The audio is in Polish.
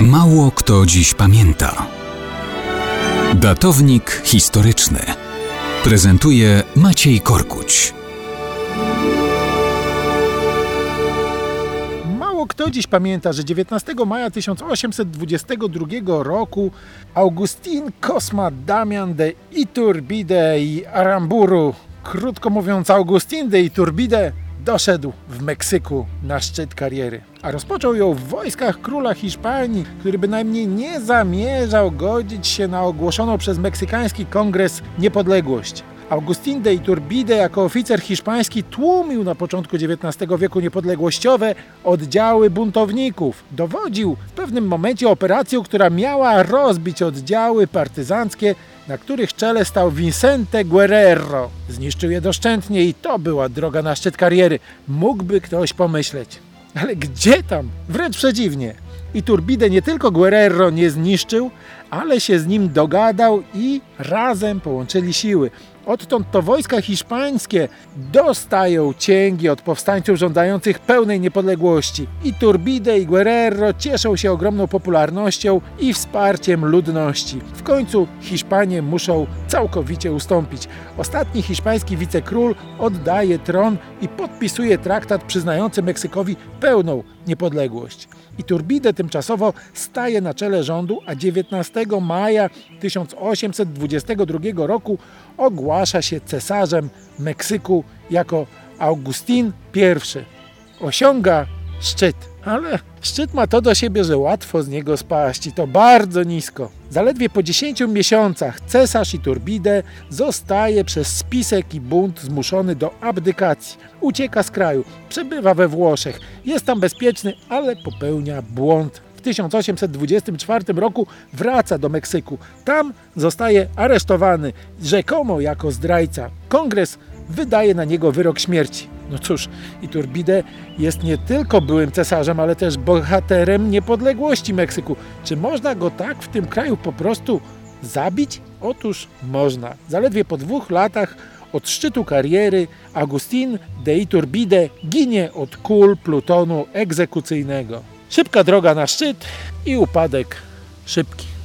Mało kto dziś pamięta. Datownik historyczny prezentuje Maciej Korkuć. Mało kto dziś pamięta, że 19 maja 1822 roku Augustin Cosma Damian de Iturbide i Aramburu, krótko mówiąc Augustin de Iturbide, doszedł w Meksyku na szczyt kariery. A rozpoczął ją w wojskach króla Hiszpanii, który bynajmniej nie zamierzał godzić się na ogłoszoną przez meksykański kongres niepodległość. Augustin de Iturbide jako oficer hiszpański tłumił na początku XIX wieku niepodległościowe oddziały buntowników. Dowodził w pewnym momencie operacją, która miała rozbić oddziały partyzanckie, na których czele stał Vicente Guerrero. Zniszczył je doszczętnie i to była droga na szczyt kariery. Mógłby ktoś pomyśleć. Ale gdzie tam? Wręcz przeciwnie. Iturbide nie tylko Guerrero nie zniszczył, ale się z nim dogadał i razem połączyli siły. Odtąd to wojska hiszpańskie dostają cięgi od powstańców żądających pełnej niepodległości. I Turbide i Guerrero cieszą się ogromną popularnością i wsparciem ludności. W końcu Hiszpanie muszą całkowicie ustąpić. Ostatni hiszpański wicekról oddaje tron i podpisuje traktat przyznający Meksykowi pełną niepodległość. I Turbide tymczasowo staje na czele rządu, a 19 maja 1822 roku ogłasza się cesarzem Meksyku jako Augustin I. Osiąga szczyt, ale szczyt ma to do siebie, że łatwo z niego spaść i to bardzo nisko. Zaledwie po 10 miesiącach cesarz Iturbide zostaje przez spisek i bunt zmuszony do abdykacji. Ucieka z kraju, przebywa we Włoszech, jest tam bezpieczny, ale popełnia błąd 1824 roku wraca do Meksyku. Tam zostaje aresztowany, rzekomo jako zdrajca. Kongres wydaje na niego wyrok śmierci. No cóż, Iturbide jest nie tylko byłym cesarzem, ale też bohaterem niepodległości Meksyku. Czy można go tak w tym kraju po prostu zabić? Otóż można. Zaledwie po dwóch latach od szczytu kariery Agustin de Iturbide ginie od kul plutonu egzekucyjnego. Szybka droga na szczyt i upadek szybki.